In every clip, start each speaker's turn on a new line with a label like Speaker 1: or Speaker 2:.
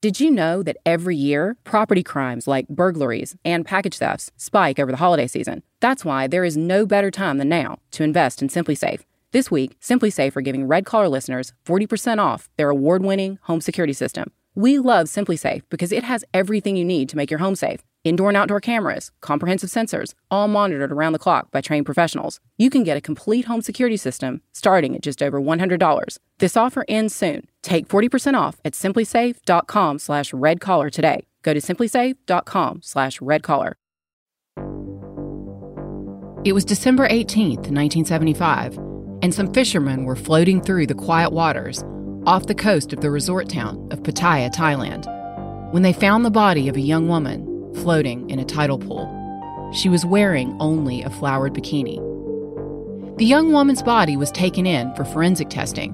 Speaker 1: Did you know that every year, property crimes like burglaries and package thefts spike over the holiday season? That's why there is no better time than now to invest in SimpliSafe. This week, SimpliSafe are giving Red Collar listeners 40% off their award winning home security system. We love SimpliSafe because it has everything you need to make your home safe indoor and outdoor cameras, comprehensive sensors, all monitored around the clock by trained professionals. You can get a complete home security system starting at just over $100. This offer ends soon. Take 40% off at simplisafe.com slash redcollar today. Go to simplisafe.com slash redcollar. It was December 18th, 1975, and some fishermen were floating through the quiet waters off the coast of the resort town of Pattaya, Thailand, when they found the body of a young woman floating in a tidal pool. She was wearing only a flowered bikini. The young woman's body was taken in for forensic testing,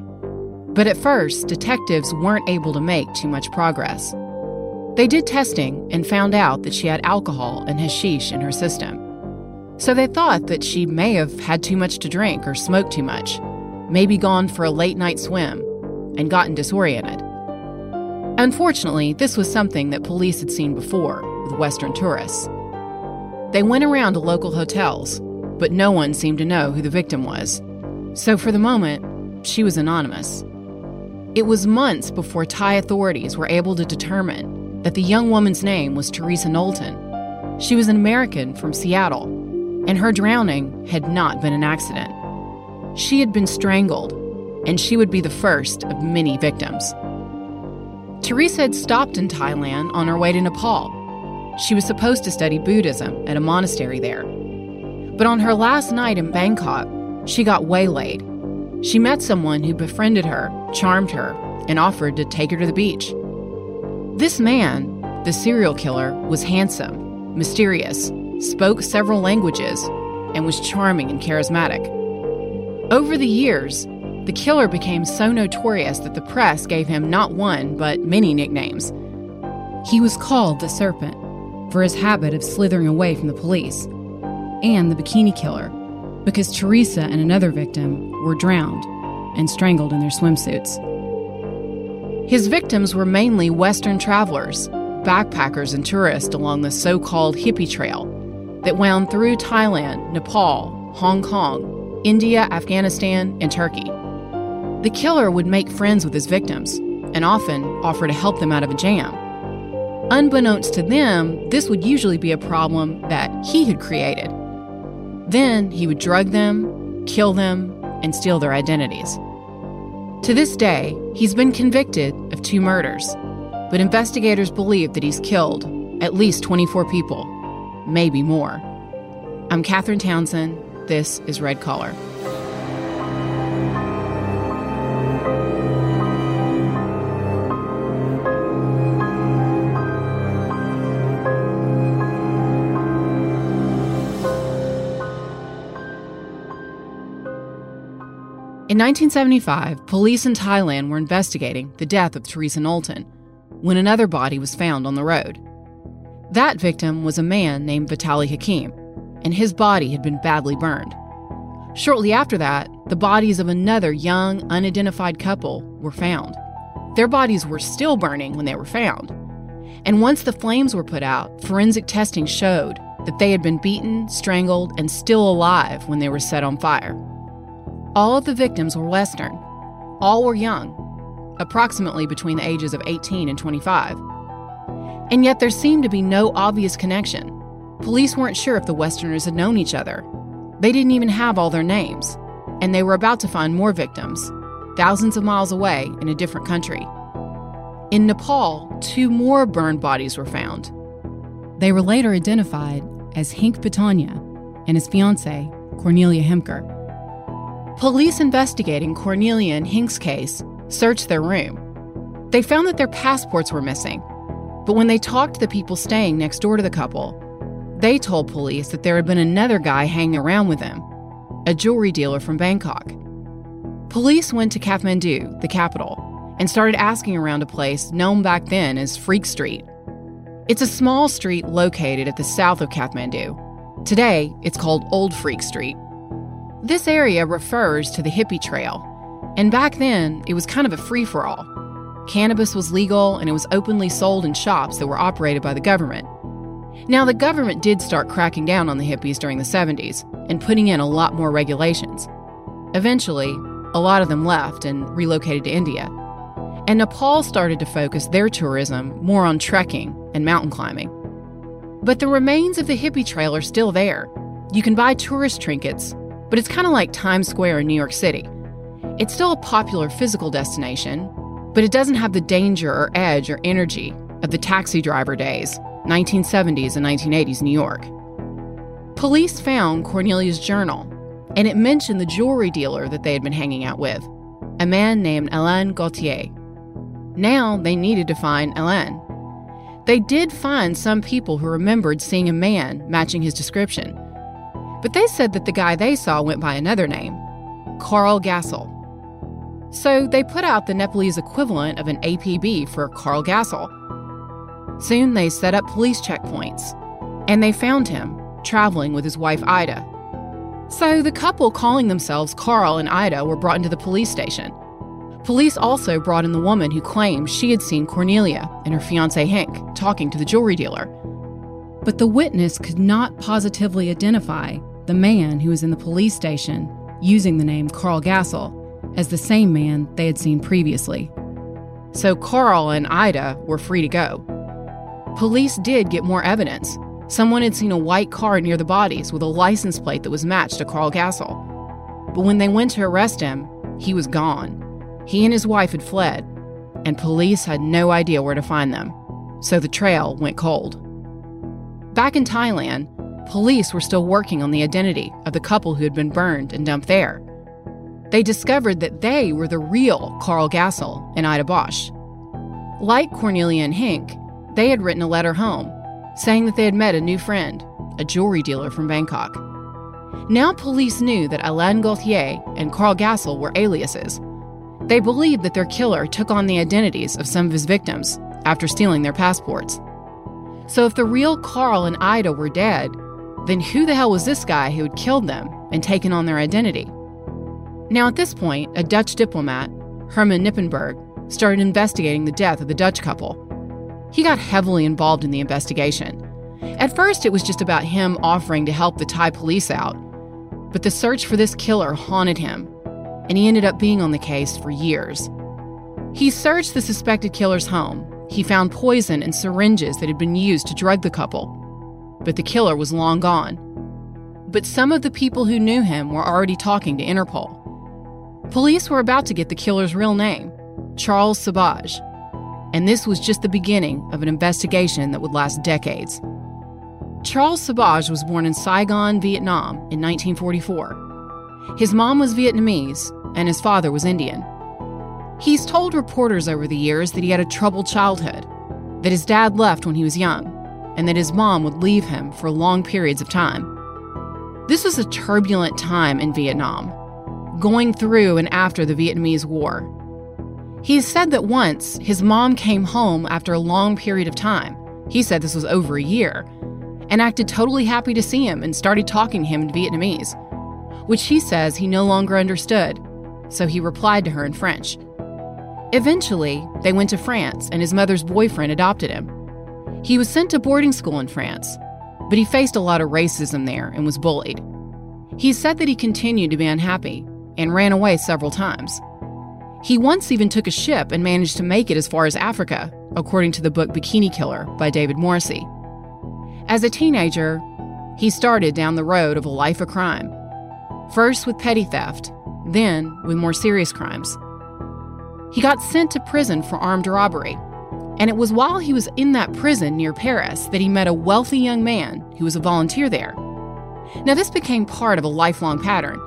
Speaker 1: but at first, detectives weren't able to make too much progress. They did testing and found out that she had alcohol and hashish in her system. So they thought that she may have had too much to drink or smoked too much, maybe gone for a late night swim, and gotten disoriented. Unfortunately, this was something that police had seen before with Western tourists. They went around to local hotels, but no one seemed to know who the victim was. So for the moment, she was anonymous. It was months before Thai authorities were able to determine that the young woman's name was Teresa Knowlton. She was an American from Seattle, and her drowning had not been an accident. She had been strangled and she would be the first of many victims. Teresa had stopped in Thailand on her way to Nepal. She was supposed to study Buddhism at a monastery there. But on her last night in Bangkok, she got waylaid. She met someone who befriended her, charmed her, and offered to take her to the beach. This man, the serial killer, was handsome, mysterious, spoke several languages, and was charming and charismatic. Over the years, the killer became so notorious that the press gave him not one, but many nicknames. He was called the Serpent for his habit of slithering away from the police, and the Bikini Killer because Teresa and another victim were drowned and strangled in their swimsuits. His victims were mainly Western travelers, backpackers, and tourists along the so called hippie trail that wound through Thailand, Nepal, Hong Kong, India, Afghanistan, and Turkey. The killer would make friends with his victims and often offer to help them out of a jam. Unbeknownst to them, this would usually be a problem that he had created. Then he would drug them, kill them, and steal their identities. To this day, he's been convicted of two murders, but investigators believe that he's killed at least 24 people, maybe more. I'm Catherine Townsend. This is Red Collar. In 1975, police in Thailand were investigating the death of Teresa Knowlton when another body was found on the road. That victim was a man named Vitali Hakim, and his body had been badly burned. Shortly after that, the bodies of another young, unidentified couple were found. Their bodies were still burning when they were found. And once the flames were put out, forensic testing showed that they had been beaten, strangled, and still alive when they were set on fire. All of the victims were Western. All were young, approximately between the ages of 18 and 25. And yet there seemed to be no obvious connection. Police weren't sure if the Westerners had known each other. They didn't even have all their names, and they were about to find more victims, thousands of miles away in a different country. In Nepal, two more burned bodies were found. They were later identified as Hink Bintanja and his fiancee, Cornelia Hemker. Police investigating Cornelia and Hink's case searched their room. They found that their passports were missing, but when they talked to the people staying next door to the couple, they told police that there had been another guy hanging around with them, a jewelry dealer from Bangkok. Police went to Kathmandu, the capital, and started asking around a place known back then as Freak Street. It's a small street located at the south of Kathmandu. Today, it's called Old Freak Street. This area refers to the hippie trail, and back then it was kind of a free for all. Cannabis was legal and it was openly sold in shops that were operated by the government. Now, the government did start cracking down on the hippies during the 70s and putting in a lot more regulations. Eventually, a lot of them left and relocated to India. And Nepal started to focus their tourism more on trekking and mountain climbing. But the remains of the hippie trail are still there. You can buy tourist trinkets, but it's kind of like Times Square in New York City. It's still a popular physical destination, but it doesn't have the danger or edge or energy of the taxi driver days, 1970s and 1980s New York. Police found Cornelia's journal, and it mentioned the jewelry dealer that they had been hanging out with, a man named Alain Gauthier. Now they needed to find Alain. They did find some people who remembered seeing a man matching his description, but they said that the guy they saw went by another name, Carl Gassel. So they put out the Nepalese equivalent of an APB for Carl Gassel. Soon they set up police checkpoints, and they found him traveling with his wife Ida. So the couple calling themselves Carl and Ida were brought into the police station. Police also brought in the woman who claimed she had seen Cornelia and her fiance Hank talking to the jewelry dealer. But the witness could not positively identify the man who was in the police station using the name Carl Gassel as the same man they had seen previously. So Carl and Ida were free to go. Police did get more evidence. Someone had seen a white car near the bodies with a license plate that was matched to Carl Gassel. But when they went to arrest him, he was gone. He and his wife had fled, and police had no idea where to find them, so the trail went cold. Back in Thailand, police were still working on the identity of the couple who had been burned and dumped there. They discovered that they were the real Carl Gassel and Ida Bosch. Like Cornelia and Hink, they had written a letter home saying that they had met a new friend, a jewelry dealer from Bangkok. Now police knew that Alain Gauthier and Carl Gassel were aliases. They believed that their killer took on the identities of some of his victims after stealing their passports. So if the real Carl and Ida were dead, then who the hell was this guy who had killed them and taken on their identity? Now, at this point, a Dutch diplomat, Herman Knippenberg, started investigating the death of the Dutch couple. He got heavily involved in the investigation. At first, it was just about him offering to help the Thai police out, but the search for this killer haunted him, and he ended up being on the case for years. He searched the suspected killer's home. He found poison and syringes that had been used to drug the couple but the killer was long gone. But some of the people who knew him were already talking to Interpol. Police were about to get the killer's real name, Charles Sobhraj, and this was just the beginning of an investigation that would last decades. Charles Sobhraj was born in Saigon, Vietnam in 1944. His mom was Vietnamese and his father was Indian. He's told reporters over the years that he had a troubled childhood, that his dad left when he was young, and that his mom would leave him for long periods of time. This was a turbulent time in Vietnam, going through and after the Vietnamese War. He said that once his mom came home after a long period of time. He said this was over a year, and acted totally happy to see him and started talking to him in Vietnamese, which he says he no longer understood, so he replied to her in French. Eventually, they went to France, and his mother's boyfriend adopted him. He was sent to boarding school in France, but he faced a lot of racism there and was bullied. He said that he continued to be unhappy and ran away several times. He once even took a ship and managed to make it as far as Africa, according to the book Bikini Killer by David Morrissey. As a teenager, he started down the road of a life of crime, first with petty theft, then with more serious crimes. He got sent to prison for armed robbery and it was while he was in that prison near Paris that he met a wealthy young man who was a volunteer there. Now, this became part of a lifelong pattern.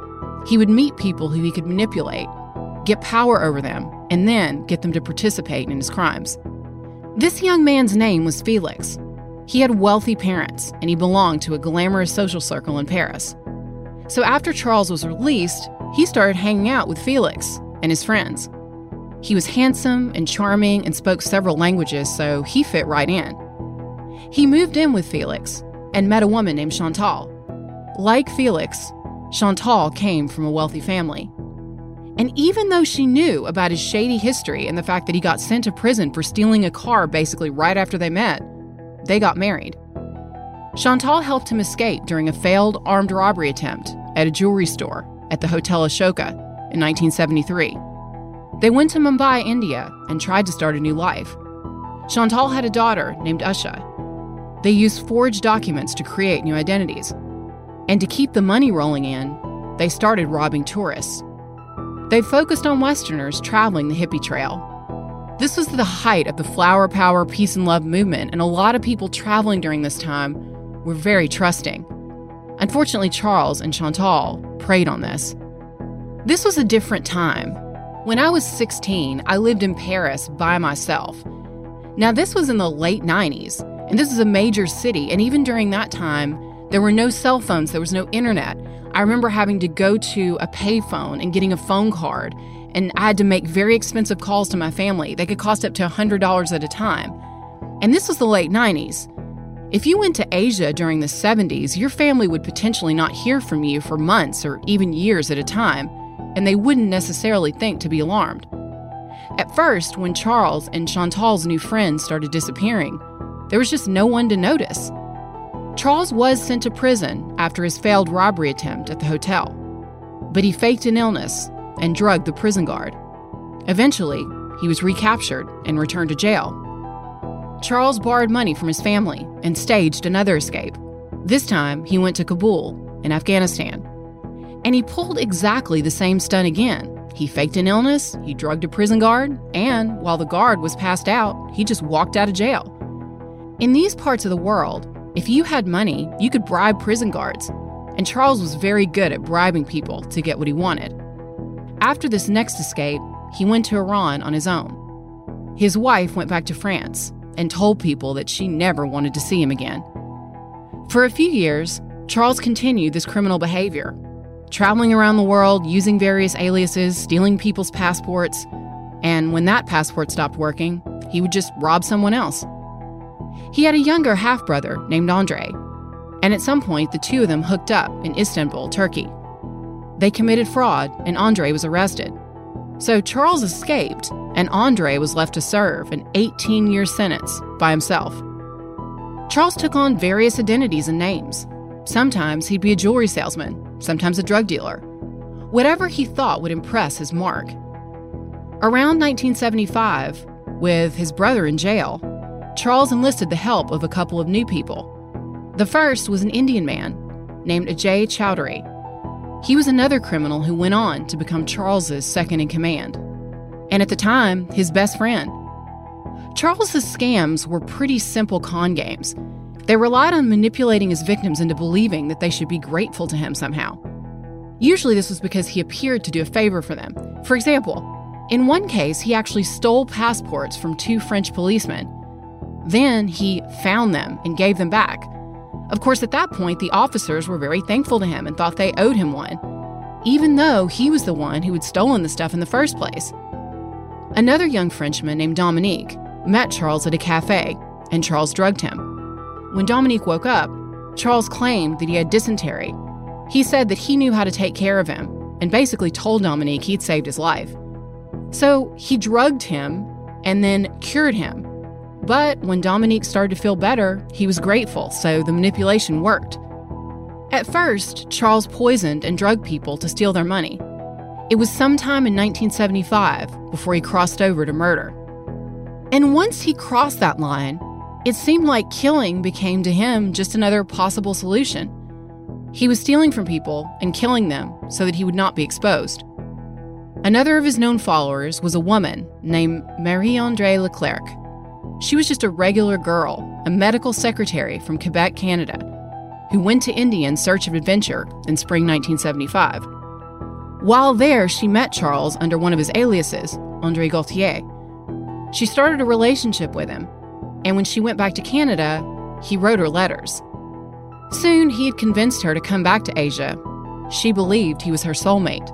Speaker 1: He would meet people who he could manipulate, get power over them, and then get them to participate in his crimes. This young man's name was Felix. He had wealthy parents, and he belonged to a glamorous social circle in Paris. So after Charles was released, he started hanging out with Felix and his friends. He was handsome and charming and spoke several languages, so he fit right in. He moved in with Felix and met a woman named Chantal. Like Felix, Chantal came from a wealthy family. And even though she knew about his shady history and the fact that he got sent to prison for stealing a car basically right after they met, they got married. Chantal helped him escape during a failed armed robbery attempt at a jewelry store at the Hotel Ashoka in 1973. They went to Mumbai, India, and tried to start a new life. Chantal had a daughter named Usha. They used forged documents to create new identities. And to keep the money rolling in, they started robbing tourists. They focused on Westerners traveling the hippie trail. This was the height of the flower power, peace and love movement, and a lot of people traveling during this time were very trusting. Unfortunately, Charles and Chantal preyed on this. This was a different time. When I was 16, I lived in Paris by myself. Now, this was in the late 90s, and this is a major city, and even during that time, there were no cell phones, there was no internet. I remember having to go to a payphone and getting a phone card, and I had to make very expensive calls to my family. They could cost up to $100 at a time. And this was the late 90s. If you went to Asia during the 70s, your family would potentially not hear from you for months or even years at a time, and they wouldn't necessarily think to be alarmed. At first, when Charles and Chantal's new friends started disappearing, there was just no one to notice. Charles was sent to prison after his failed robbery attempt at the hotel, but he faked an illness and drugged the prison guard. Eventually, he was recaptured and returned to jail Charles borrowed money from his family and staged another escape. This time, he went to Kabul in Afghanistan. And he pulled exactly the same stunt again. He faked an illness, he drugged a prison guard, and while the guard was passed out, he just walked out of jail. In these parts of the world, if you had money, you could bribe prison guards. And Charles was very good at bribing people to get what he wanted. After this next escape, he went to Iran on his own. His wife went back to France, and told people that she never wanted to see him again. For a few years, Charles continued this criminal behavior, traveling around the world using various aliases, stealing people's passports, and when that passport stopped working, he would just rob someone else. He had a younger half brother named Andre, and at some point the two of them hooked up in Istanbul, Turkey. They committed fraud, and Andre was arrested. So Charles escaped, and Andre was left to serve an 18 year sentence by himself. Charles took on various identities and names. Sometimes he'd be a jewelry salesman, sometimes a drug dealer. Whatever he thought would impress his mark. Around 1975, with his brother in jail, Charles enlisted the help of a couple of new people. The first was an Indian man named Ajay Chowdhury. He was another criminal who went on to become Charles's second in command, and at the time, his best friend. Charles's scams were pretty simple con games. They relied on manipulating his victims into believing that they should be grateful to him somehow. Usually, this was because he appeared to do a favor for them. For example, in one case, he actually stole passports from two French policemen. Then he found them and gave them back. Of course, at that point, the officers were very thankful to him and thought they owed him one, even though he was the one who had stolen the stuff in the first place. Another young Frenchman named Dominique met Charles at a cafe, and Charles drugged him. When Dominique woke up, Charles claimed that he had dysentery. He said that he knew how to take care of him and basically told Dominique he'd saved his life. So he drugged him and then cured him but when Dominique started to feel better, he was grateful, so the manipulation worked. At first, Charles poisoned and drugged people to steal their money. It was sometime in 1975 before he crossed over to murder. And once he crossed that line, it seemed like killing became to him just another possible solution. He was stealing from people and killing them so that he would not be exposed. Another of his known followers was a woman named Marie Andre Leclerc. She was just a regular girl, a medical secretary from Quebec, Canada, who went to India in search of adventure in spring 1975. While there, she met Charles under one of his aliases, Andre Gaultier. She started a relationship with him, and when she went back to Canada, he wrote her letters. Soon, he had convinced her to come back to Asia. She believed he was her soulmate.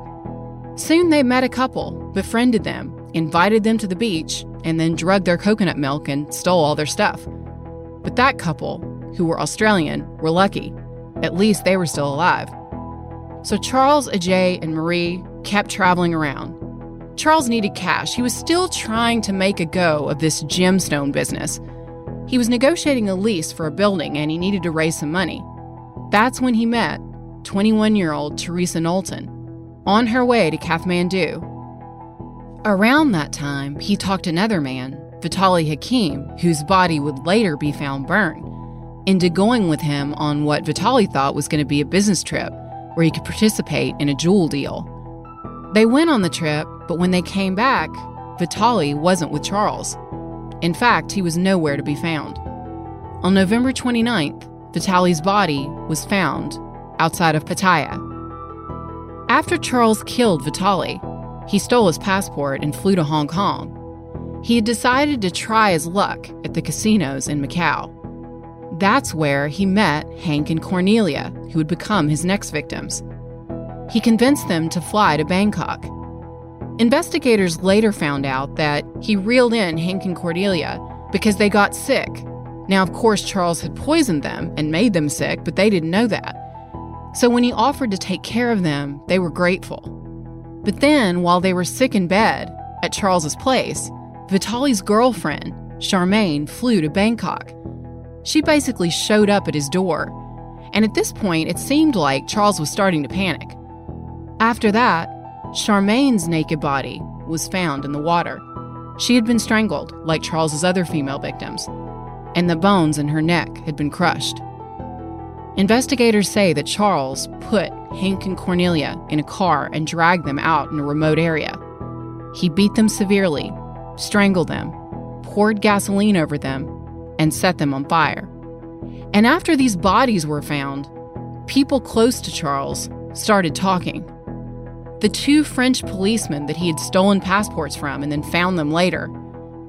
Speaker 1: Soon, they met a couple, befriended them, invited them to the beach, and then drugged their coconut milk and stole all their stuff. But that couple, who were Australian, were lucky. At least they were still alive. So Charles, Ajay, and Marie kept traveling around. Charles needed cash. He was still trying to make a go of this gemstone business. He was negotiating a lease for a building and he needed to raise some money. That's when he met 21 year old Teresa Knowlton on her way to Kathmandu. Around that time, he talked another man, Vitali Hakim, whose body would later be found burned, into going with him on what Vitali thought was going to be a business trip where he could participate in a jewel deal. They went on the trip, but when they came back, Vitali wasn't with Charles. In fact, he was nowhere to be found. On November 29th, Vitali's body was found outside of Pattaya. After Charles killed Vitali, he stole his passport and flew to Hong Kong. He had decided to try his luck at the casinos in Macau. That's where he met Hank and Cornelia, who would become his next victims. He convinced them to fly to Bangkok. Investigators later found out that he reeled in Hank and Cornelia because they got sick. Now, of course, Charles had poisoned them and made them sick, but they didn't know that. So when he offered to take care of them, they were grateful. But then, while they were sick in bed at Charles's place, Vitali's girlfriend, Charmaine, flew to Bangkok. She basically showed up at his door, and at this point, it seemed like Charles was starting to panic. After that, Charmaine's naked body was found in the water. She had been strangled, like Charles's other female victims, and the bones in her neck had been crushed. Investigators say that Charles put Hank and Cornelia in a car and dragged them out in a remote area. He beat them severely, strangled them, poured gasoline over them, and set them on fire. And after these bodies were found, people close to Charles started talking. The two French policemen that he had stolen passports from and then found them later,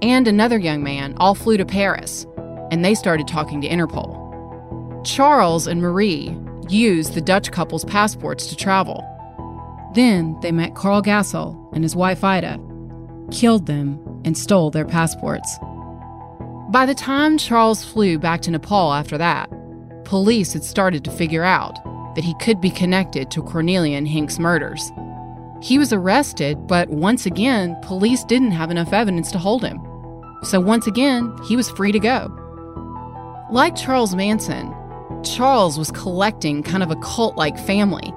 Speaker 1: and another young man, all flew to Paris, and they started talking to Interpol. Charles and Marie used the Dutch couple's passports to travel. Then they met Carl Gassel and his wife Ida, killed them, and stole their passports. By the time Charles flew back to Nepal after that, police had started to figure out that he could be connected to Cornelia and Hank's murders. He was arrested, but once again, police didn't have enough evidence to hold him. So once again, he was free to go. Like Charles Manson, Charles was collecting kind of a cult like family,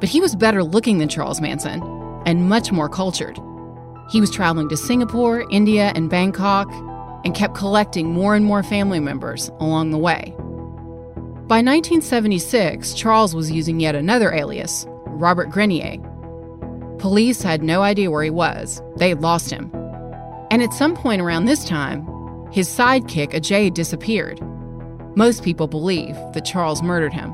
Speaker 1: but he was better looking than Charles Manson and much more cultured. He was traveling to Singapore, India, and Bangkok and kept collecting more and more family members along the way. By 1976, Charles was using yet another alias, Robert Grenier. Police had no idea where he was, they lost him. And at some point around this time, his sidekick, Ajay, disappeared. Most people believe that Charles murdered him.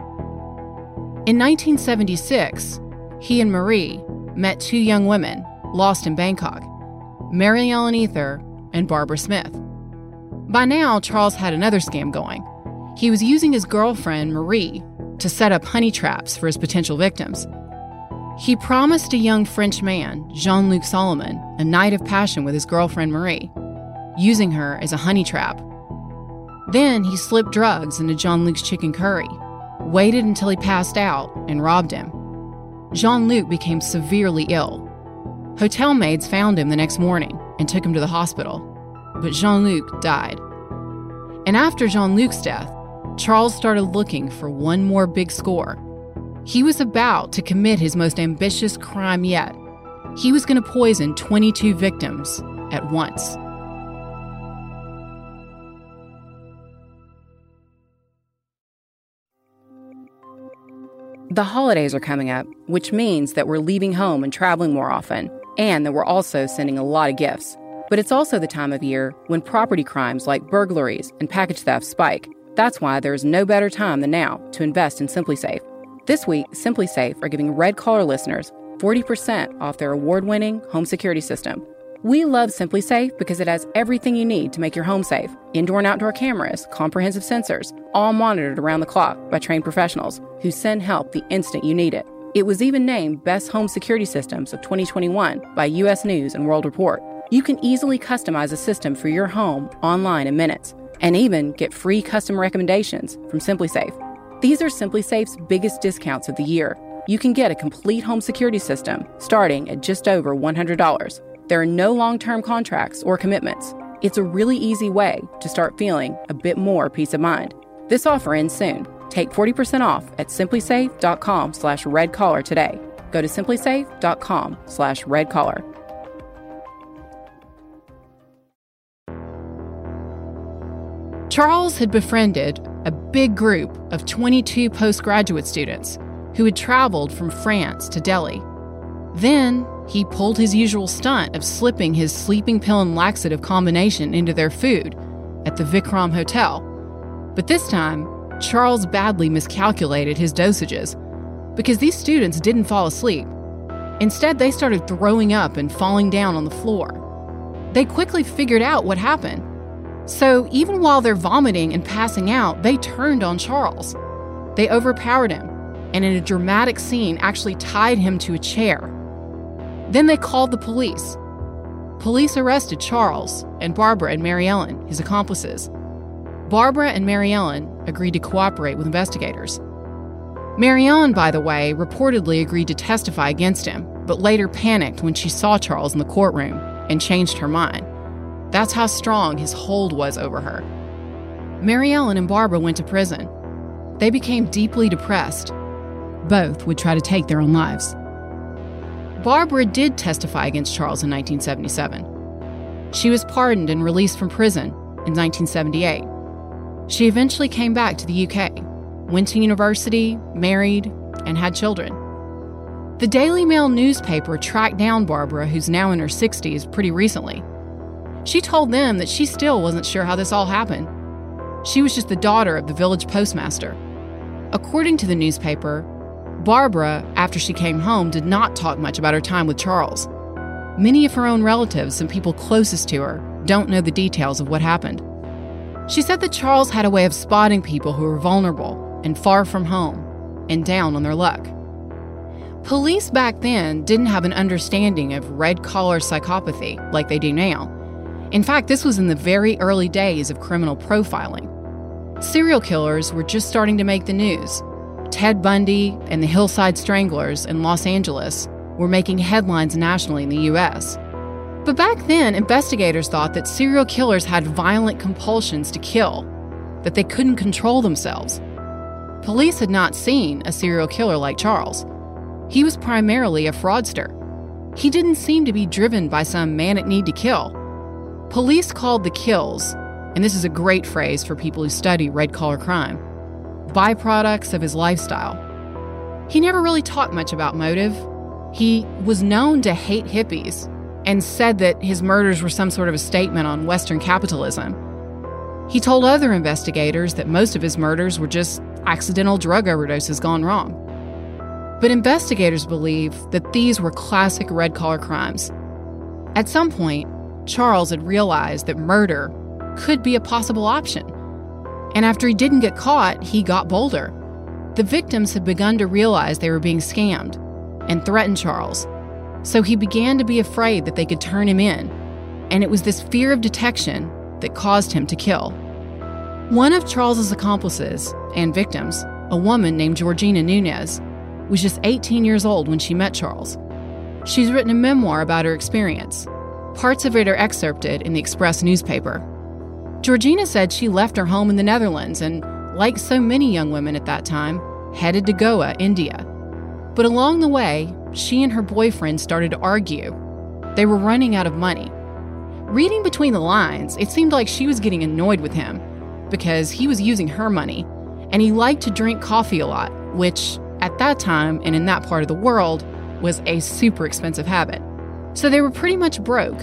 Speaker 1: In 1976, he and Marie met two young women lost in Bangkok Mary Ellen Eather and Barbara Smith. By now, Charles had another scam going. He was using his girlfriend, Marie, to set up honey traps for his potential victims. He promised a young French man, Jean Luc Solomon, a night of passion with his girlfriend Marie, using her as a honey trap then he slipped drugs into Jean Luc's chicken curry, waited until he passed out, and robbed him. Jean Luc became severely ill. Hotel maids found him the next morning and took him to the hospital, but Jean Luc died. And after Jean Luc's death, Charles started looking for one more big score. He was about to commit his most ambitious crime yet. He was going to poison 22 victims at once. The holidays are coming up, which means that we're leaving home and traveling more often, and that we're also sending a lot of gifts. But it's also the time of year when property crimes like burglaries and package theft spike. That's why there is no better time than now to invest in SimpliSafe. This week, SimpliSafe are giving Red Collar listeners 40% off their award winning home security system we love SimpliSafe because it has everything you need to make your home safe indoor and outdoor cameras, comprehensive sensors, all monitored around the clock by trained professionals who send help the instant you need it. It was even named Best Home Security Systems of 2021 by US News and World Report. You can easily customize a system for your home online in minutes and even get free custom recommendations from SimpliSafe. These are SimpliSafe's biggest discounts of the year you can get a complete home security system starting at just over $100. There are no long term contracts or commitments. It's a really easy way to start feeling a bit more peace of mind. This offer ends soon. Take 40% off at simplisafe.com slash redcollar today. Go to simplisafe.com slash redcollar. Charles had befriended a big group of 22 postgraduate students who had traveled from France to Delhi. Then he pulled his usual stunt of slipping his sleeping pill and laxative combination into their food at the Vikram Hotel. But this time, Charles badly miscalculated his dosages because these students didn't fall asleep. Instead, they started throwing up and falling down on the floor. They quickly figured out what happened. So, even while they're vomiting and passing out, they turned on Charles. They overpowered him and in a dramatic scene actually tied him to a chair. Then they called the police. Police arrested Charles and Barbara and Mary Ellen, his accomplices. Barbara and Mary Ellen agreed to cooperate with investigators. Mary Ellen, by the way, reportedly agreed to testify against him, but later panicked when she saw Charles in the courtroom and changed her mind. That's how strong his hold was over her. Mary Ellen and Barbara went to prison. They became deeply depressed both would try to take their own lives. Barbara did testify against Charles in 1977. She was pardoned and released from prison in 1978. She eventually came back to the UK, went to university, married, and had children. The Daily Mail newspaper tracked down Barbara, who's now in her 60s, pretty recently. She told them that she still wasn't sure how this all happened. She was just the daughter of the village postmaster. According to the newspaper, Barbara, after she came home, did not talk much about her time with Charles. Many of her own relatives and people closest to her don't know the details of what happened. She said that Charles had a way of spotting people who were vulnerable and far from home and down on their luck. Police back then didn't have an understanding of red collar psychopathy like they do now. In fact, this was in the very early days of criminal profiling. Serial killers were just starting to make the news, Ted Bundy and the Hillside Stranglers in Los Angeles were making headlines nationally in the US. But back then, investigators thought that serial killers had violent compulsions to kill, that they couldn't control themselves. Police had not seen a serial killer like Charles. He was primarily a fraudster. He didn't seem to be driven by some manic need to kill. Police called the kills, and this is a great phrase for people who study red collar crime, byproducts of his lifestyle. He never really talked much about motive. He was known to hate hippies and said that his murders were some sort of a statement on Western capitalism. He told other investigators that most of his murders were just accidental drug overdoses gone wrong. But investigators believe that these were classic red collar crimes. At some point, Charles had realized that murder could be a possible option. And after he didn't get caught, he got bolder. The victims had begun to realize they were being scammed and threatened Charles. So he began to be afraid that they could turn him in. And it was this fear of detection that caused him to kill. One of Charles's accomplices and victims, a woman named Georgina Nunez, was just 18 years old when she met Charles. She's written a memoir about her experience. Parts of it are excerpted in the Express newspaper. Georgina said she left her home in the Netherlands and, like so many young women at that time, headed to Goa, India. But along the way, she and her boyfriend started to argue. They were running out of money. Reading between the lines, it seemed like she was getting annoyed with him because he was using her money and he liked to drink coffee a lot, which at that time and in that part of the world was a super expensive habit. So they were pretty much broke.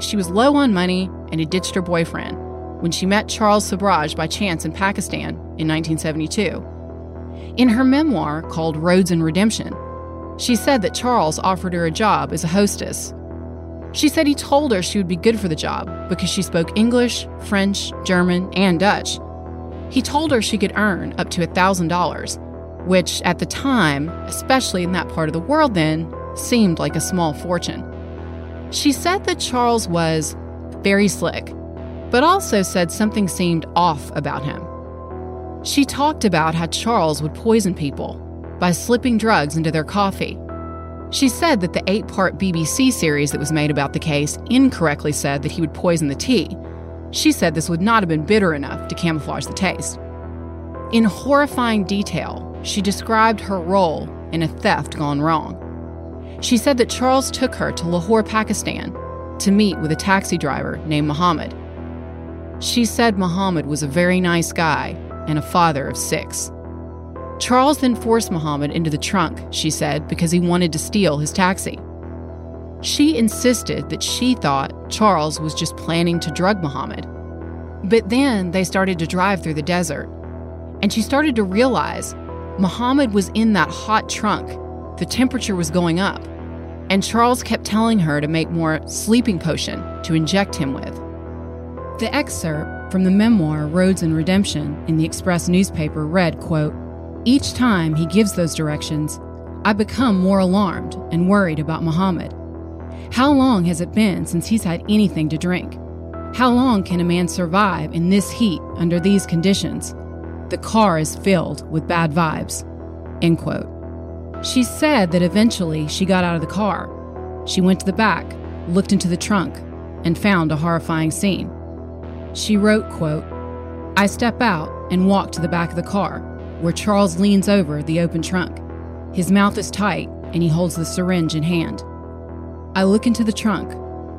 Speaker 1: She was low on money and had ditched her boyfriend when she met Charles Sobhraj by chance in Pakistan in 1972. In her memoir called Roads and Redemption, she said that Charles offered her a job as a hostess. She said he told her she would be good for the job because she spoke English, French, German, and Dutch. He told her she could earn up to $1,000, which at the time, especially in that part of the world then, seemed like a small fortune. She said that Charles was very slick, but also said something seemed off about him. She talked about how Charles would poison people, by slipping drugs into their coffee. She said that the eight part BBC series that was made about the case incorrectly said that he would poison the tea. She said this would not have been bitter enough to camouflage the taste. In horrifying detail, she described her role in a theft gone wrong. She said that Charles took her to Lahore, Pakistan, to meet with a taxi driver named Muhammad. She said Muhammad was a very nice guy and a father of six. Charles then forced Muhammad into the trunk, she said, because he wanted to steal his taxi. She insisted that she thought Charles was just planning to drug Muhammad. But then they started to drive through the desert, and she started to realize Muhammad was in that hot trunk. The temperature was going up, and Charles kept telling her to make more sleeping potion to inject him with. The excerpt from the memoir Roads and Redemption in the Express newspaper read, quote, each time he gives those directions, I become more alarmed and worried about Muhammad. How long has it been since he's had anything to drink? How long can a man survive in this heat under these conditions? The car is filled with bad vibes. End quote. She said that eventually she got out of the car. She went to the back, looked into the trunk, and found a horrifying scene. She wrote, quote, I step out and walk to the back of the car where Charles leans over the open trunk. His mouth is tight and he holds the syringe in hand. I look into the trunk.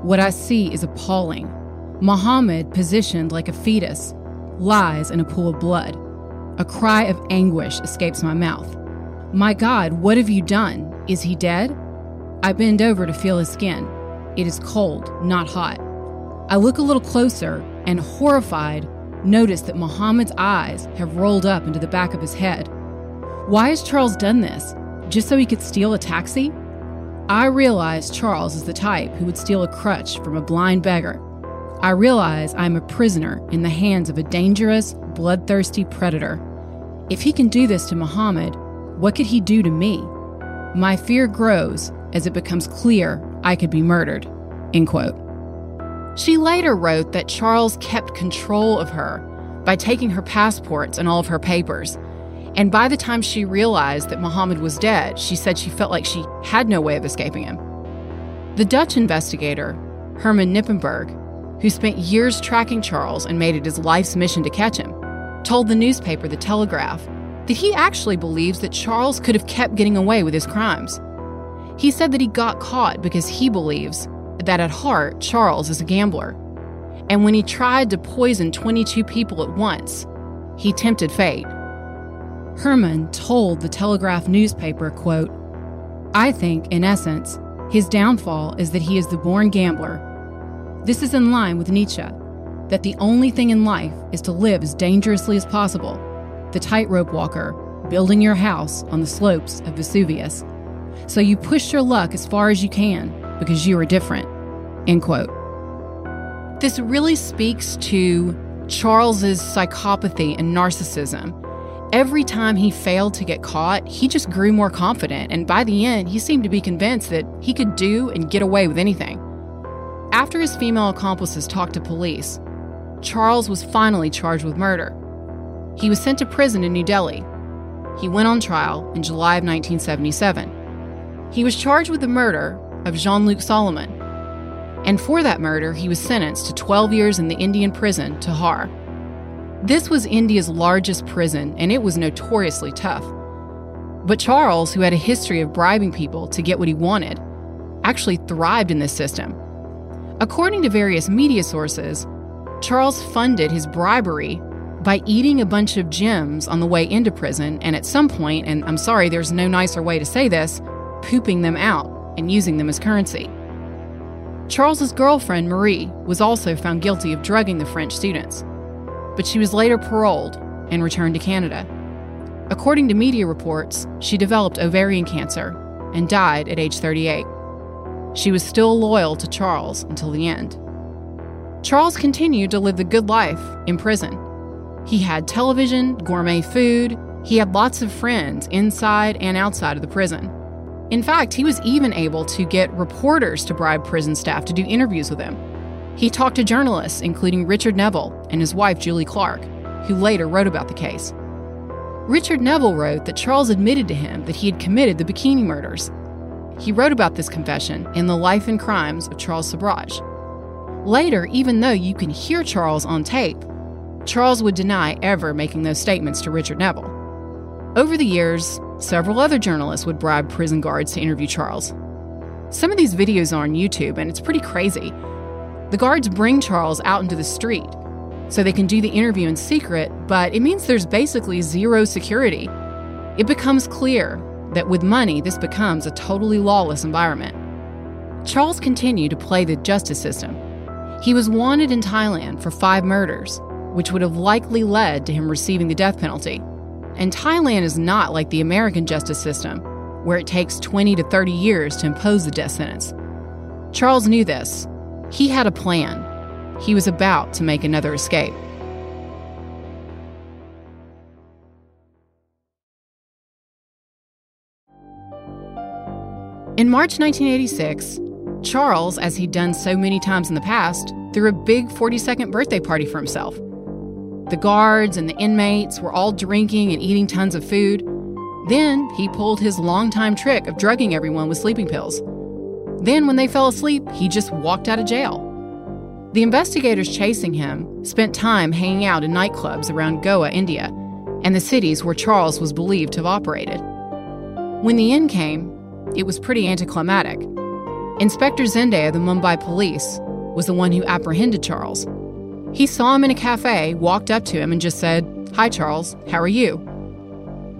Speaker 1: What I see is appalling. Muhammad, positioned like a fetus, lies in a pool of blood. A cry of anguish escapes my mouth. My God, what have you done? Is he dead? I bend over to feel his skin. It is cold, not hot. I look a little closer and, horrified, notice that Muhammad's eyes have rolled up into the back of his head. Why has Charles done this? Just so he could steal a taxi? I realize Charles is the type who would steal a crutch from a blind beggar. I realize I am a prisoner in the hands of a dangerous, bloodthirsty predator. If he can do this to Muhammad, what could he do to me? My fear grows as it becomes clear I could be murdered. End quote. She later wrote that Charles kept control of her by taking her passports and all of her papers. And by the time she realized that Muhammad was dead, she said she felt like she had no way of escaping him. The Dutch investigator, Herman Knippenberg, who spent years tracking Charles and made it his life's mission to catch him, told the newspaper The Telegraph that he actually believes that Charles could have kept getting away with his crimes. He said that he got caught because he believes that at heart, Charles is a gambler. And when he tried to poison 22 people at once, he tempted fate. Herman told the Telegraph newspaper, quote, I think, in essence, his downfall is that he is the born gambler. This is in line with Nietzsche, that the only thing in life is to live as dangerously as possible, the tightrope walker, building your house on the slopes of Vesuvius. So you push your luck as far as you can because you are different. End quote. This really speaks to Charles's psychopathy and narcissism. Every time he failed to get caught, he just grew more confident, and by the end, he seemed to be convinced that he could do and get away with anything. After his female accomplices talked to police, Charles was finally charged with murder. He was sent to prison in New Delhi. He went on trial in July of 1977. He was charged with the murder of Jean Luc Solomon. And for that murder, he was sentenced to 12 years in the Indian prison, Tihar. This was India's largest prison, and it was notoriously tough. But Charles, who had a history of bribing people to get what he wanted, actually thrived in this system. According to various media sources, Charles funded his bribery by eating a bunch of gems on the way into prison, and at some point, and I'm sorry, there's no nicer way to say this, pooping them out and using them as currency. Charles's girlfriend, Marie, was also found guilty of drugging the French students, but she was later paroled and returned to Canada. According to media reports, she developed ovarian cancer and died at age 38. She was still loyal to Charles until the end. Charles continued to live the good life in prison. He had television, gourmet food, he had lots of friends inside and outside of the prison. In fact, he was even able to get reporters to bribe prison staff to do interviews with him. He talked to journalists, including Richard Neville and his wife, Julie Clark, who later wrote about the case. Richard Neville wrote that Charles admitted to him that he had committed the bikini murders. He wrote about this confession in The Life and Crimes of Charles Sobhraj. Later, even though you can hear Charles on tape, Charles would deny ever making those statements to Richard Neville. Over the years, several other journalists would bribe prison guards to interview Charles. Some of these videos are on YouTube, and it's pretty crazy. The guards bring Charles out into the street so they can do the interview in secret, but it means there's basically zero security. It becomes clear that with money, this becomes a totally lawless environment. Charles continued to play the justice system. He was wanted in Thailand for five murders, which would have likely led to him receiving the death penalty. And Thailand is not like the American justice system, where it takes 20 to 30 years to impose the death sentence. Charles knew this. He had a plan. He was about to make another escape. In March 1986, Charles, as he'd done so many times in the past, threw a big 42nd birthday party for himself. The guards and the inmates were all drinking and eating tons of food. Then he pulled his longtime trick of drugging everyone with sleeping pills. Then, when they fell asleep, he just walked out of jail. The investigators chasing him spent time hanging out in nightclubs around Goa, India, and the cities where Charles was believed to have operated. When the end came, it was pretty anticlimactic. Inspector Zende of the Mumbai police was the one who apprehended Charles. He saw him in a cafe, walked up to him, and just said, Hi, Charles, how are you?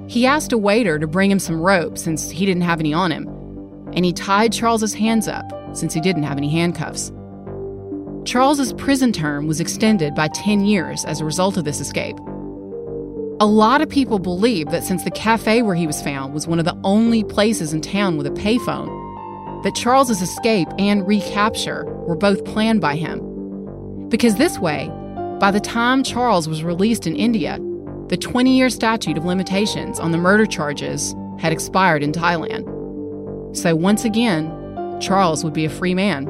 Speaker 1: He asked a waiter to bring him some rope since he didn't have any on him, and he tied Charles's hands up since he didn't have any handcuffs. Charles's prison term was extended by 10 years as a result of this escape. A lot of people believe that since the cafe where he was found was one of the only places in town with a payphone, that Charles's escape and recapture were both planned by him. Because this way, by the time Charles was released in India, the 20 year statute of limitations on the murder charges had expired in Thailand. So once again, Charles would be a free man.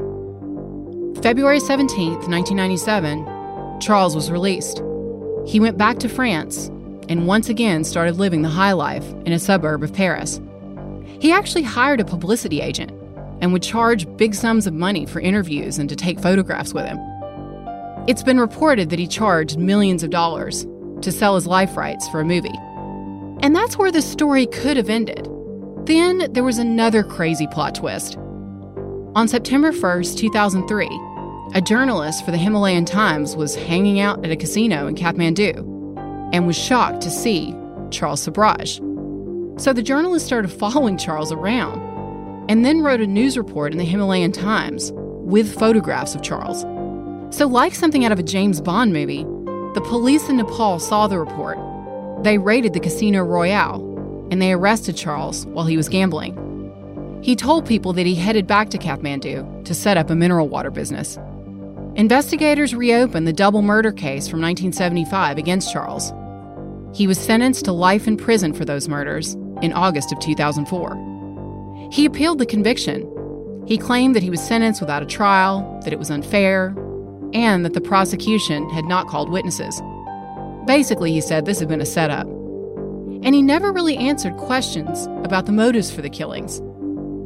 Speaker 1: February 17, 1997, Charles was released. He went back to France and once again started living the high life in a suburb of Paris. He actually hired a publicity agent and would charge big sums of money for interviews and to take photographs with him. It's been reported that he charged millions of dollars to sell his life rights for a movie. And that's where the story could have ended. Then there was another crazy plot twist. On September 1st, 2003, a journalist for the Himalayan Times was hanging out at a casino in Kathmandu and was shocked to see Charles Sobhraj. So the journalist started following Charles around and then wrote a news report in the Himalayan Times with photographs of Charles. So, like something out of a James Bond movie, the police in Nepal saw the report. They raided the Casino Royale and they arrested Charles while he was gambling. He told people that he headed back to Kathmandu to set up a mineral water business. Investigators reopened the double murder case from 1975 against Charles. He was sentenced to life in prison for those murders in August of 2004. He appealed the conviction. He claimed that he was sentenced without a trial, that it was unfair, and that the prosecution had not called witnesses. Basically, he said this had been a setup. And he never really answered questions about the motives for the killings,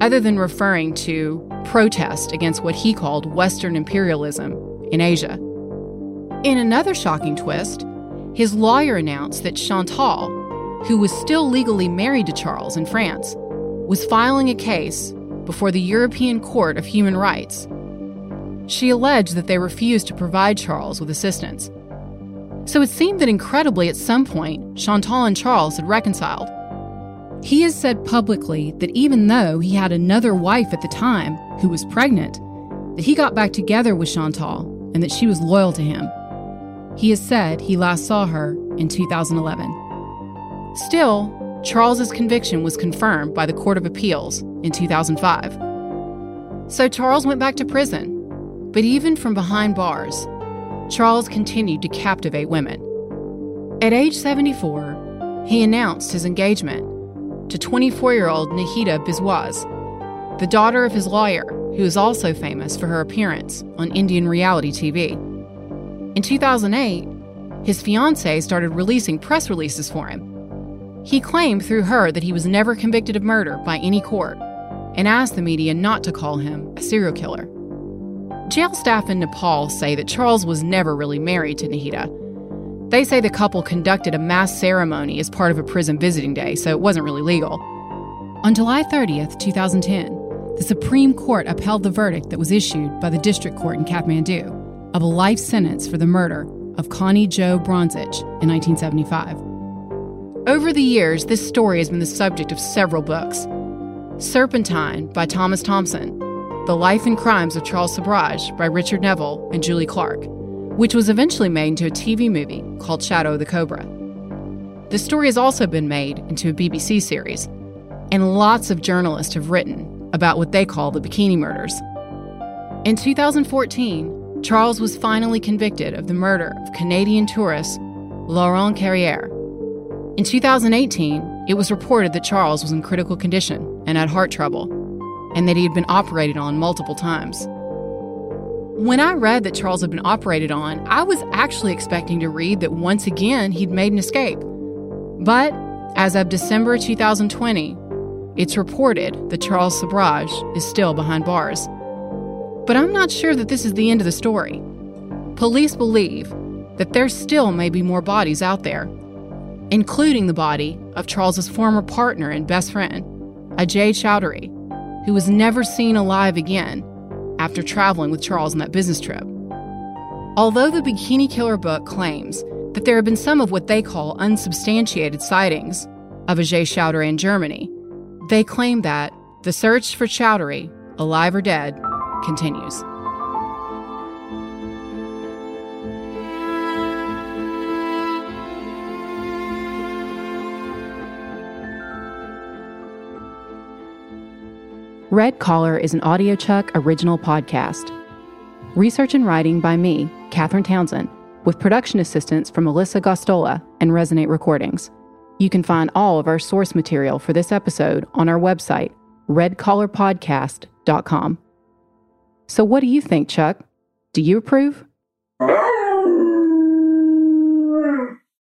Speaker 1: other than referring to protest against what he called Western imperialism in Asia. In another shocking twist, his lawyer announced that Chantal, who was still legally married to Charles in France, was filing a case before the European Court of Human Rights she alleged that they refused to provide Charles with assistance. So it seemed that incredibly, at some point, Chantal and Charles had reconciled. He has said publicly that even though he had another wife at the time who was pregnant, that he got back together with Chantal and that she was loyal to him. He has said he last saw her in 2011. Still, Charles's conviction was confirmed by the Court of Appeals in 2005. So Charles went back to prison but even from behind bars, Charles continued to captivate women. At age 74, he announced his engagement to 24 year old Nihita Biswas, the daughter of his lawyer, who is also famous for her appearance on Indian reality TV. In 2008, his fiancee started releasing press releases for him. He claimed through her that he was never convicted of murder by any court and asked the media not to call him a serial killer. Jail staff in Nepal say that Charles was never really married to Nahida. They say the couple conducted a mass ceremony as part of a prison visiting day, so it wasn't really legal. On July 30th, 2010, the Supreme Court upheld the verdict that was issued by the district court in Kathmandu of a life sentence for the murder of Connie Jo Bronzich in 1975. Over the years, this story has been the subject of several books. Serpentine by Thomas Thompson, The Life and Crimes of Charles Sobhraj by Richard Neville and Julie Clark, which was eventually made into a TV movie called Shadow of the Cobra. The story has also been made into a BBC series, and lots of journalists have written about what they call the bikini murders. In 2014, Charles was finally convicted of the murder of Canadian tourist Laurent Carrière. In 2018, it was reported that Charles was in critical condition and had heart trouble, and that he had been operated on multiple times. When I read that Charles had been operated on, I was actually expecting to read that once again he'd made an escape. But as of December 2020, it's reported that Charles Sobhraj is still behind bars. But I'm not sure that this is the end of the story. Police believe that there still may be more bodies out there, including the body of Charles's former partner and best friend, Ajay Chowdhury, who was never seen alive again after traveling with Charles on that business trip. Although the Bikini Killer book claims that there have been some of what they call unsubstantiated sightings of Ajay Chowdhury in Germany, they claim that the search for Chowdhury, alive or dead, continues. Red Collar is an audiochuck original podcast. Research and writing by me, Catherine Townsend, with production assistance from Melissa Gostola and Resonate Recordings. You can find all of our source material for this episode on our website, redcollarpodcast.com. So, what do you think, Chuck? Do you approve?